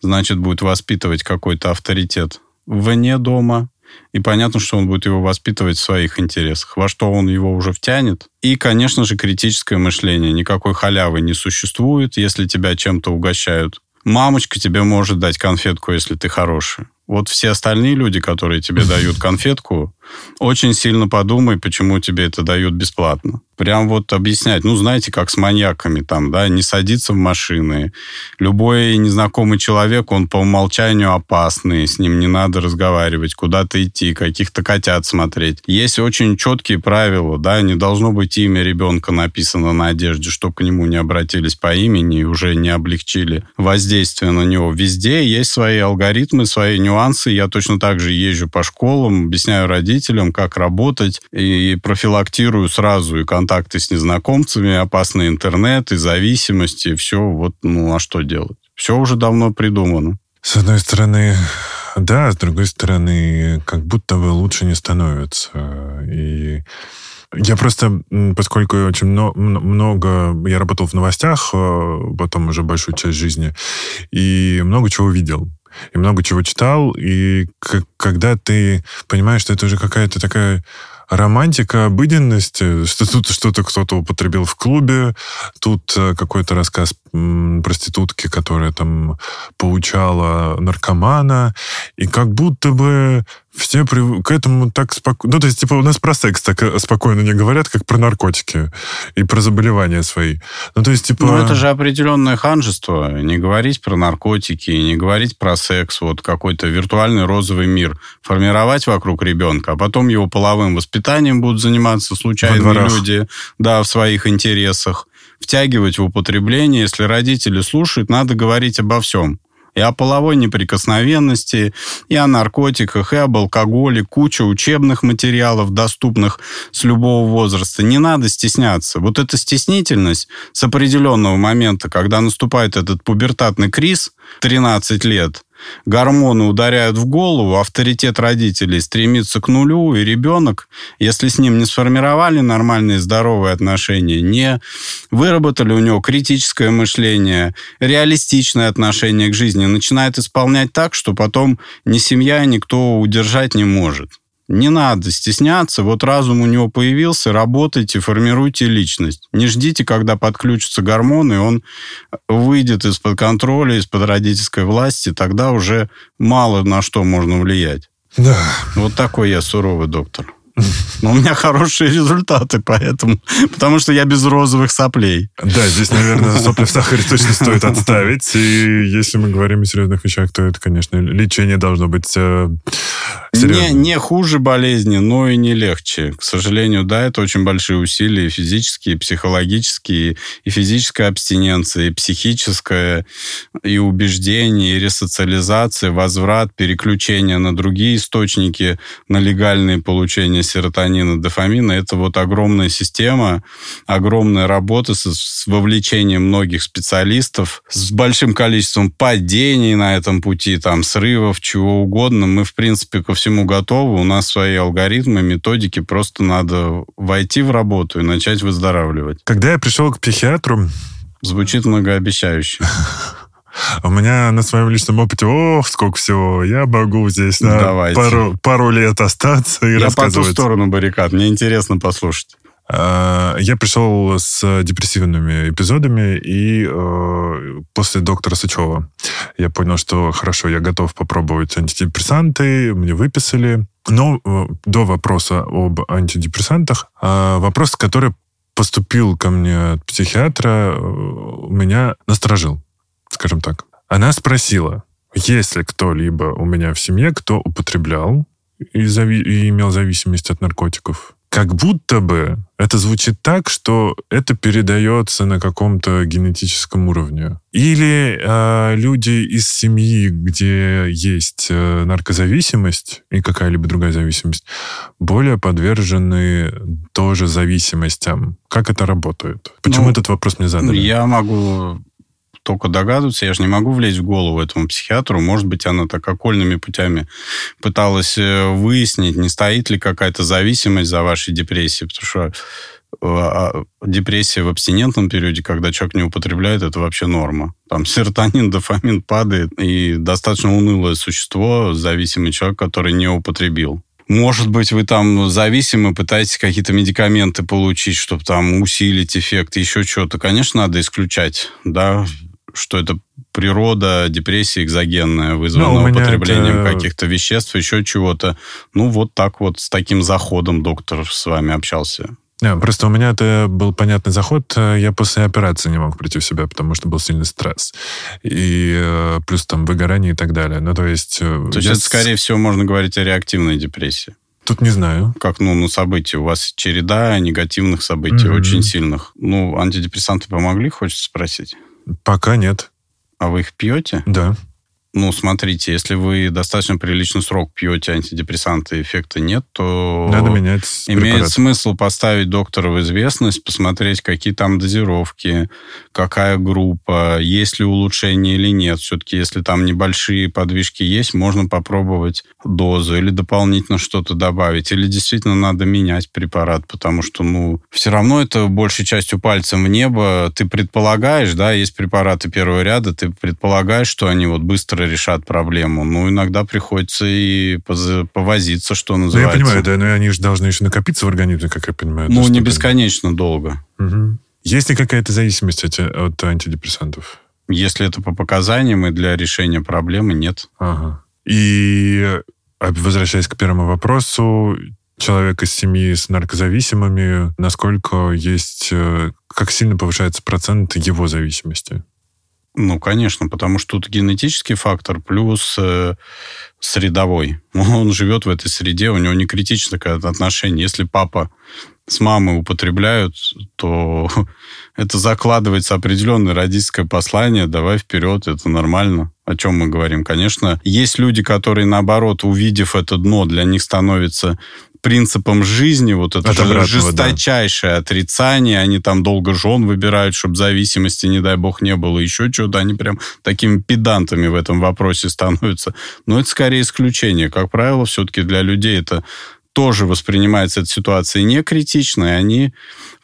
значит, будет воспитывать какой-то авторитет вне дома, и понятно, что он будет его воспитывать в своих интересах. Во что он его уже втянет. И, конечно же, критическое мышление. Никакой халявы не существует, если тебя чем-то угощают мамочка тебе может дать конфетку, если ты хороший. Вот все остальные люди, которые тебе дают конфетку, очень сильно подумай, почему тебе это дают бесплатно. Прям вот объяснять, ну, знаете, как с маньяками там, да, не садиться в машины. Любой незнакомый человек, он по умолчанию опасный, с ним не надо разговаривать, куда-то идти, каких-то котят смотреть. Есть очень четкие правила, да, не должно быть имя ребенка написано на одежде, чтобы к нему не обратились по имени и уже не облегчили воздействие на него. Везде есть свои алгоритмы, свои нюансы. Я точно так же езжу по школам, объясняю родителям, родителям, как работать, и профилактирую сразу и контакты с незнакомцами, опасный интернет, и зависимости, и все, вот, ну, а что делать? Все уже давно придумано. С одной стороны, да, с другой стороны, как будто бы лучше не становится. И я просто, поскольку очень много, я работал в новостях, э, потом уже большую часть жизни, и много чего видел и много чего читал, и когда ты понимаешь, что это уже какая-то такая романтика обыденности, что тут что-то кто-то употребил в клубе, тут э, какой-то рассказ проститутки, которая там поучала наркомана, и как будто бы все к этому так спокойно... Ну, то есть, типа, у нас про секс так э, спокойно не говорят, как про наркотики и про заболевания свои. Ну, то есть, типа... Ну, это же определенное ханжество. Не говорить про наркотики, не говорить про секс, вот какой-то виртуальный розовый мир. Формировать вокруг ребенка, а потом его половым воспитанием будут заниматься случайные люди, да, в своих интересах втягивать в употребление. Если родители слушают, надо говорить обо всем. И о половой неприкосновенности, и о наркотиках, и об алкоголе, куча учебных материалов, доступных с любого возраста. Не надо стесняться. Вот эта стеснительность с определенного момента, когда наступает этот пубертатный криз, 13 лет, гормоны ударяют в голову, авторитет родителей стремится к нулю, и ребенок, если с ним не сформировали нормальные здоровые отношения, не выработали у него критическое мышление, реалистичное отношение к жизни, начинает исполнять так, что потом ни семья, никто удержать не может. Не надо стесняться. Вот разум у него появился, работайте, формируйте личность. Не ждите, когда подключатся гормоны, он выйдет из-под контроля, из-под родительской власти. Тогда уже мало на что можно влиять. Да. Вот такой я суровый доктор. Но у меня хорошие результаты, поэтому... Потому что я без розовых соплей. Да, здесь, наверное, сопли в сахаре точно стоит отставить. И если мы говорим о серьезных вещах, то это, конечно, лечение должно быть э, не, не хуже болезни, но и не легче. К сожалению, да, это очень большие усилия, физические, психологические, и физическая абстиненция, и психическая, и убеждение, и ресоциализация, возврат, переключение на другие источники, на легальные получения серотонина, дофамина. Это вот огромная система, огромная работа с, с вовлечением многих специалистов, с большим количеством падений на этом пути, там, срывов, чего угодно. Мы, в принципе, ко всему готовы, у нас свои алгоритмы, методики, просто надо войти в работу и начать выздоравливать. Когда я пришел к психиатру... Звучит многообещающе. У меня на своем личном опыте, ох, сколько всего. Я могу здесь на пару, пару лет остаться и Я рассказывать. по ту сторону баррикад. Мне интересно послушать. А, я пришел с депрессивными эпизодами, и э, после доктора Сычева я понял, что хорошо, я готов попробовать антидепрессанты, мне выписали. Но э, до вопроса об антидепрессантах, э, вопрос, который поступил ко мне от психиатра, меня насторожил, скажем так. Она спросила, есть ли кто-либо у меня в семье, кто употреблял и, зави- и имел зависимость от наркотиков как будто бы это звучит так, что это передается на каком-то генетическом уровне. Или э, люди из семьи, где есть э, наркозависимость и какая-либо другая зависимость, более подвержены тоже зависимостям. Как это работает? Почему ну, этот вопрос мне задали? Я могу только догадываться. Я же не могу влезть в голову этому психиатру. Может быть, она так окольными путями пыталась э, выяснить, не стоит ли какая-то зависимость за вашей депрессией. Потому что э, а, депрессия в абстинентном периоде, когда человек не употребляет, это вообще норма. Там серотонин, дофамин падает, и достаточно унылое существо, зависимый человек, который не употребил. Может быть, вы там зависимы, пытаетесь какие-то медикаменты получить, чтобы там усилить эффект, еще что-то. Конечно, надо исключать, да, что это природа депрессии экзогенная, вызванная ну, употреблением это... каких-то веществ, еще чего-то. Ну, вот так вот с таким заходом доктор с вами общался. Не, просто у меня это был понятный заход. Я после операции не мог прийти в себя, потому что был сильный стресс. И э, плюс там выгорание и так далее. Ну, то есть... Э, то есть это, скорее всего, можно говорить о реактивной депрессии. Тут не знаю. Как, ну, на события. У вас череда негативных событий, mm-hmm. очень сильных. Ну, антидепрессанты помогли, хочется спросить? Пока нет. А вы их пьете? Да. Ну, смотрите, если вы достаточно приличный срок пьете антидепрессанты, эффекта нет, то... Надо менять Имеет препарат. смысл поставить доктора в известность, посмотреть, какие там дозировки, какая группа, есть ли улучшение или нет. Все-таки, если там небольшие подвижки есть, можно попробовать дозу или дополнительно что-то добавить. Или действительно надо менять препарат, потому что, ну, все равно это большей частью пальцем в небо. Ты предполагаешь, да, есть препараты первого ряда, ты предполагаешь, что они вот быстро быстро решат проблему. Ну, иногда приходится и повозиться, что называется. Ну, я понимаю, да, но они же должны еще накопиться в организме, как я понимаю. Ну, не бесконечно долго. Угу. Есть ли какая-то зависимость от, от антидепрессантов? Если это по показаниям и для решения проблемы, нет. Ага. И а, возвращаясь к первому вопросу, человек из семьи с наркозависимыми, насколько есть, э, как сильно повышается процент его зависимости? Ну, конечно, потому что тут генетический фактор плюс э, средовой. Он живет в этой среде, у него не критичное отношение. Если папа с мамой употребляют, то это закладывается определенное родительское послание, давай вперед, это нормально. О чем мы говорим? Конечно, есть люди, которые, наоборот, увидев это дно, для них становится принципом жизни, вот это От жесточайшее да. отрицание, они там долго жен выбирают, чтобы зависимости, не дай бог, не было, еще что-то, они прям такими педантами в этом вопросе становятся. Но это скорее исключение. Как правило, все-таки для людей это тоже воспринимается эта ситуация не критично, и они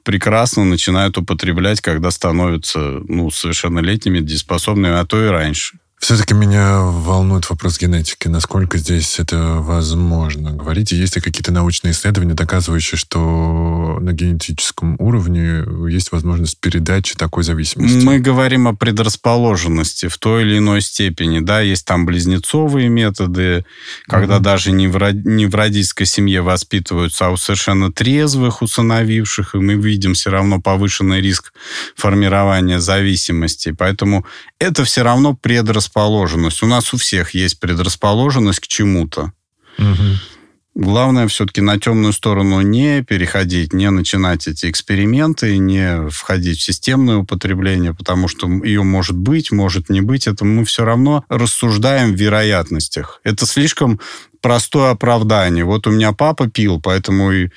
прекрасно начинают употреблять, когда становятся ну, совершеннолетними, дееспособными, а то и раньше. Все-таки меня волнует вопрос генетики. Насколько здесь это возможно? Говорите, есть ли какие-то научные исследования, доказывающие, что на генетическом уровне есть возможность передачи такой зависимости? Мы говорим о предрасположенности в той или иной степени. Да, есть там близнецовые методы, когда mm-hmm. даже не в, не в родительской семье воспитываются, а у совершенно трезвых усыновивших, и мы видим все равно повышенный риск формирования зависимости. Поэтому это все равно предрасположенность предрасположенность. У нас у всех есть предрасположенность к чему-то. Угу. Главное все-таки на темную сторону не переходить, не начинать эти эксперименты, не входить в системное употребление, потому что ее может быть, может не быть. Это мы все равно рассуждаем в вероятностях. Это слишком простое оправдание. Вот у меня папа пил, поэтому и,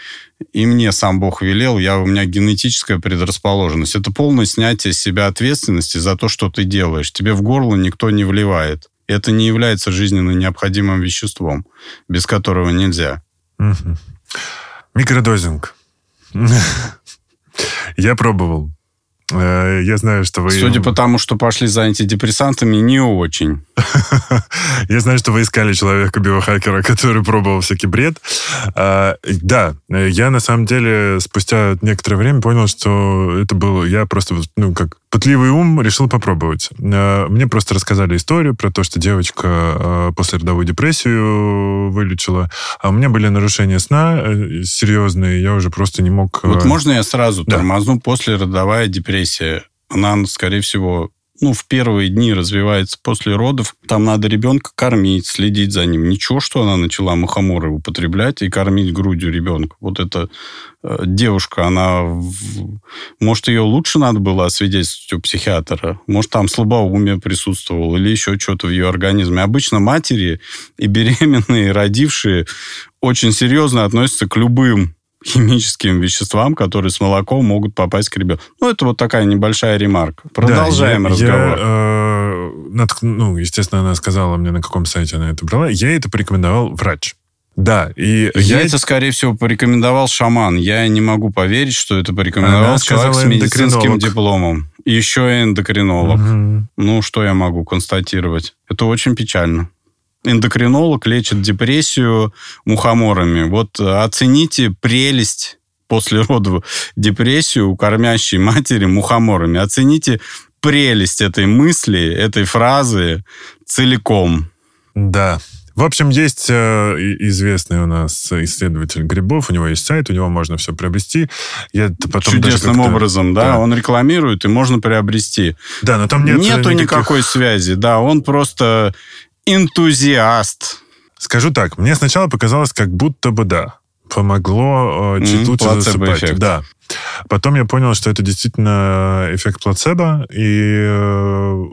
и мне сам Бог велел, я, у меня генетическая предрасположенность. Это полное снятие с себя ответственности за то, что ты делаешь. Тебе в горло никто не вливает. Это не является жизненно необходимым веществом, без которого нельзя. Угу. Микродозинг. Я пробовал. Э, я знаю, что вы... Судя по тому, что пошли за антидепрессантами, не очень. Я знаю, что вы искали человека-биохакера, который пробовал всякий бред. А, да, я на самом деле спустя некоторое время понял, что это было... Я просто, ну, как пытливый ум решил попробовать. А, мне просто рассказали историю про то, что девочка а, после родовую депрессию вылечила, а у меня были нарушения сна э, серьезные, я уже просто не мог... Вот можно я сразу да. тормозну после родовая депрессия? Она, скорее всего, ну, в первые дни развивается после родов. Там надо ребенка кормить, следить за ним. Ничего, что она начала мухоморы употреблять и кормить грудью ребенка. Вот эта э, девушка, она... Может, ее лучше надо было освидетельствовать у психиатра? Может, там слабоумие присутствовало или еще что-то в ее организме? Обычно матери и беременные, и родившие очень серьезно относятся к любым химическим веществам, которые с молоком могут попасть к ребенку. Ну, это вот такая небольшая ремарка. Продолжаем да, я, разговор. Я, э, над, ну, естественно, она сказала мне, на каком сайте она это брала. Я это порекомендовал врач. Да, и я, я это, скорее всего, порекомендовал шаман. Я не могу поверить, что это порекомендовал Она человек с медицинским дипломом. Еще и эндокринолог. Угу. Ну, что я могу констатировать? Это очень печально эндокринолог лечит депрессию мухоморами. Вот э, оцените прелесть после родов депрессию у кормящей матери мухоморами. Оцените прелесть этой мысли, этой фразы целиком. Да. В общем, есть э, известный у нас исследователь грибов, у него есть сайт, у него можно все приобрести. Я потом Чудесным образом, да? да, он рекламирует, и можно приобрести. Да, но там нет Нету никаких... никакой связи, да, он просто энтузиаст. Скажу так, мне сначала показалось, как будто бы да, помогло э, чуть mm, лучше засыпать. Эффект. Да. Потом я понял, что это действительно эффект плацебо, и э,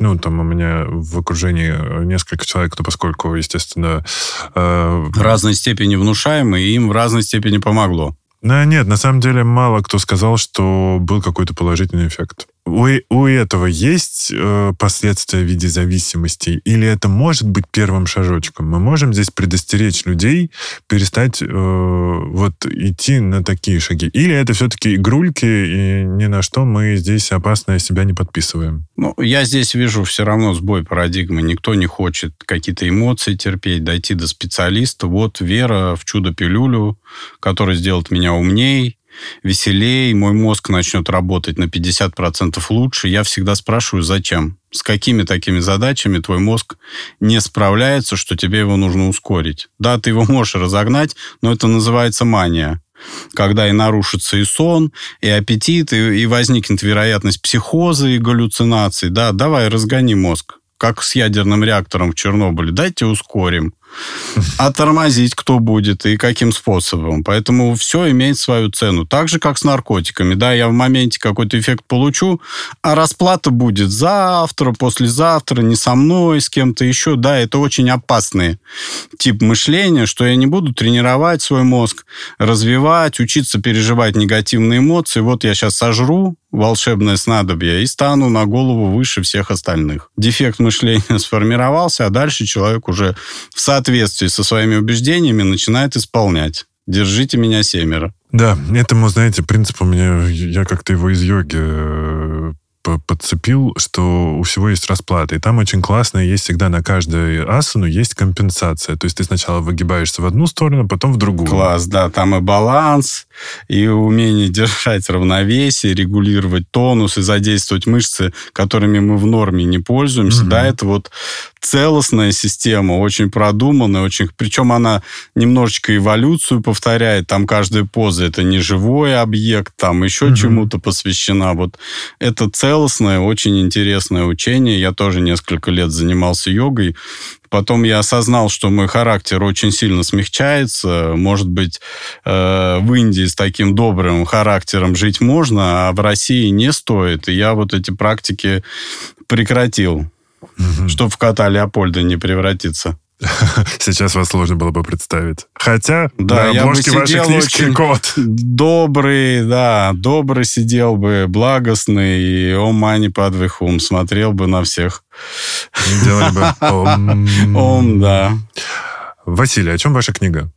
ну, там у меня в окружении несколько человек, кто поскольку, естественно... Э, в разной степени внушаемый, и им в разной степени помогло. Ну, нет, на самом деле мало кто сказал, что был какой-то положительный эффект. У, у этого есть э, последствия в виде зависимости? Или это может быть первым шажочком? Мы можем здесь предостеречь людей перестать э, вот идти на такие шаги? Или это все-таки игрульки, и ни на что мы здесь опасное себя не подписываем? Ну, я здесь вижу все равно сбой парадигмы. Никто не хочет какие-то эмоции терпеть, дойти до специалиста. Вот вера в чудо-пилюлю, который сделает меня умней, веселее, мой мозг начнет работать на 50% лучше. Я всегда спрашиваю, зачем? С какими такими задачами твой мозг не справляется, что тебе его нужно ускорить? Да, ты его можешь разогнать, но это называется мания когда и нарушится и сон, и аппетит, и, и возникнет вероятность психоза и галлюцинаций. Да, давай разгони мозг как с ядерным реактором в Чернобыле. Дайте ускорим. А тормозить кто будет и каким способом. Поэтому все имеет свою цену. Так же, как с наркотиками. Да, я в моменте какой-то эффект получу, а расплата будет завтра, послезавтра, не со мной, с кем-то еще. Да, это очень опасный тип мышления, что я не буду тренировать свой мозг, развивать, учиться переживать негативные эмоции. Вот я сейчас сожру, волшебное снадобье и стану на голову выше всех остальных. Дефект мышления сформировался, а дальше человек уже в соответствии со своими убеждениями начинает исполнять. Держите меня семеро. Да, этому, знаете, принцип у меня, я как-то его из йоги э, подцепил, что у всего есть расплата. И там очень классно, есть всегда на каждой асану есть компенсация. То есть ты сначала выгибаешься в одну сторону, потом в другую. Класс, да. Там и баланс, и умение держать равновесие, регулировать тонус и задействовать мышцы, которыми мы в норме не пользуемся. Угу. Да, это вот целостная система, очень продуманная, очень... Причем она немножечко эволюцию повторяет. Там каждая поза это не живой объект, там еще угу. чему-то посвящена. Вот это целостное, очень интересное учение. Я тоже несколько лет занимался йогой. Потом я осознал, что мой характер очень сильно смягчается. Может быть, э, в Индии с таким добрым характером жить можно, а в России не стоит. И я вот эти практики прекратил угу. чтобы в кота Леопольда не превратиться. Сейчас вас сложно было бы представить. Хотя да, на обложке вашей книжки кот. Добрый, да, добрый сидел бы, благостный, и ом мани падвих ум, смотрел бы на всех. Делали бы ом. Ом, да. Василий, о чем ваша книга?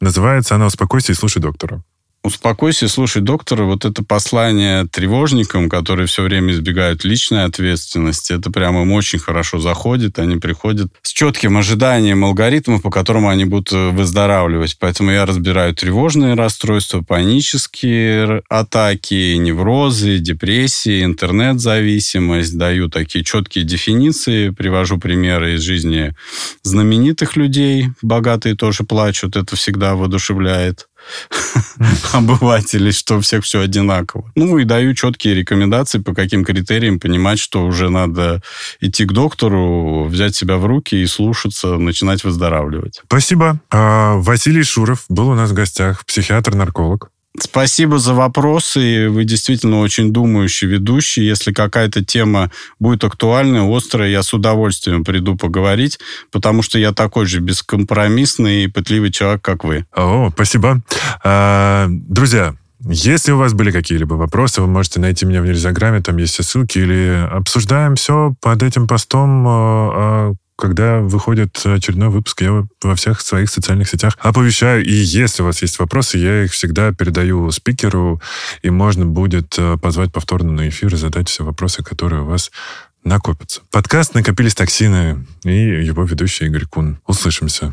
Называется она «Успокойся и слушай доктора». Успокойся, слушай доктора, вот это послание тревожникам, которые все время избегают личной ответственности, это прямо им очень хорошо заходит. Они приходят с четким ожиданием алгоритмов, по которым они будут э, выздоравливать. Поэтому я разбираю тревожные расстройства, панические атаки, неврозы, депрессии, интернет-зависимость. Даю такие четкие дефиниции, привожу примеры из жизни знаменитых людей. Богатые тоже плачут, это всегда воодушевляет. обывателей, что у всех все одинаково. Ну и даю четкие рекомендации, по каким критериям понимать, что уже надо идти к доктору, взять себя в руки и слушаться, начинать выздоравливать. Спасибо. А, Василий Шуров был у нас в гостях, психиатр-нарколог. Спасибо за вопросы. Вы действительно очень думающий ведущий. Если какая-то тема будет актуальная, острая, я с удовольствием приду поговорить, потому что я такой же бескомпромиссный и пытливый человек, как вы. О, спасибо. А, друзья, если у вас были какие-либо вопросы, вы можете найти меня в Нельзяграме, там есть все ссылки, или обсуждаем все под этим постом а, когда выходит очередной выпуск, я во всех своих социальных сетях оповещаю. И если у вас есть вопросы, я их всегда передаю спикеру, и можно будет э, позвать повторно на эфир и задать все вопросы, которые у вас накопятся. Подкаст «Накопились токсины» и его ведущий Игорь Кун. Услышимся.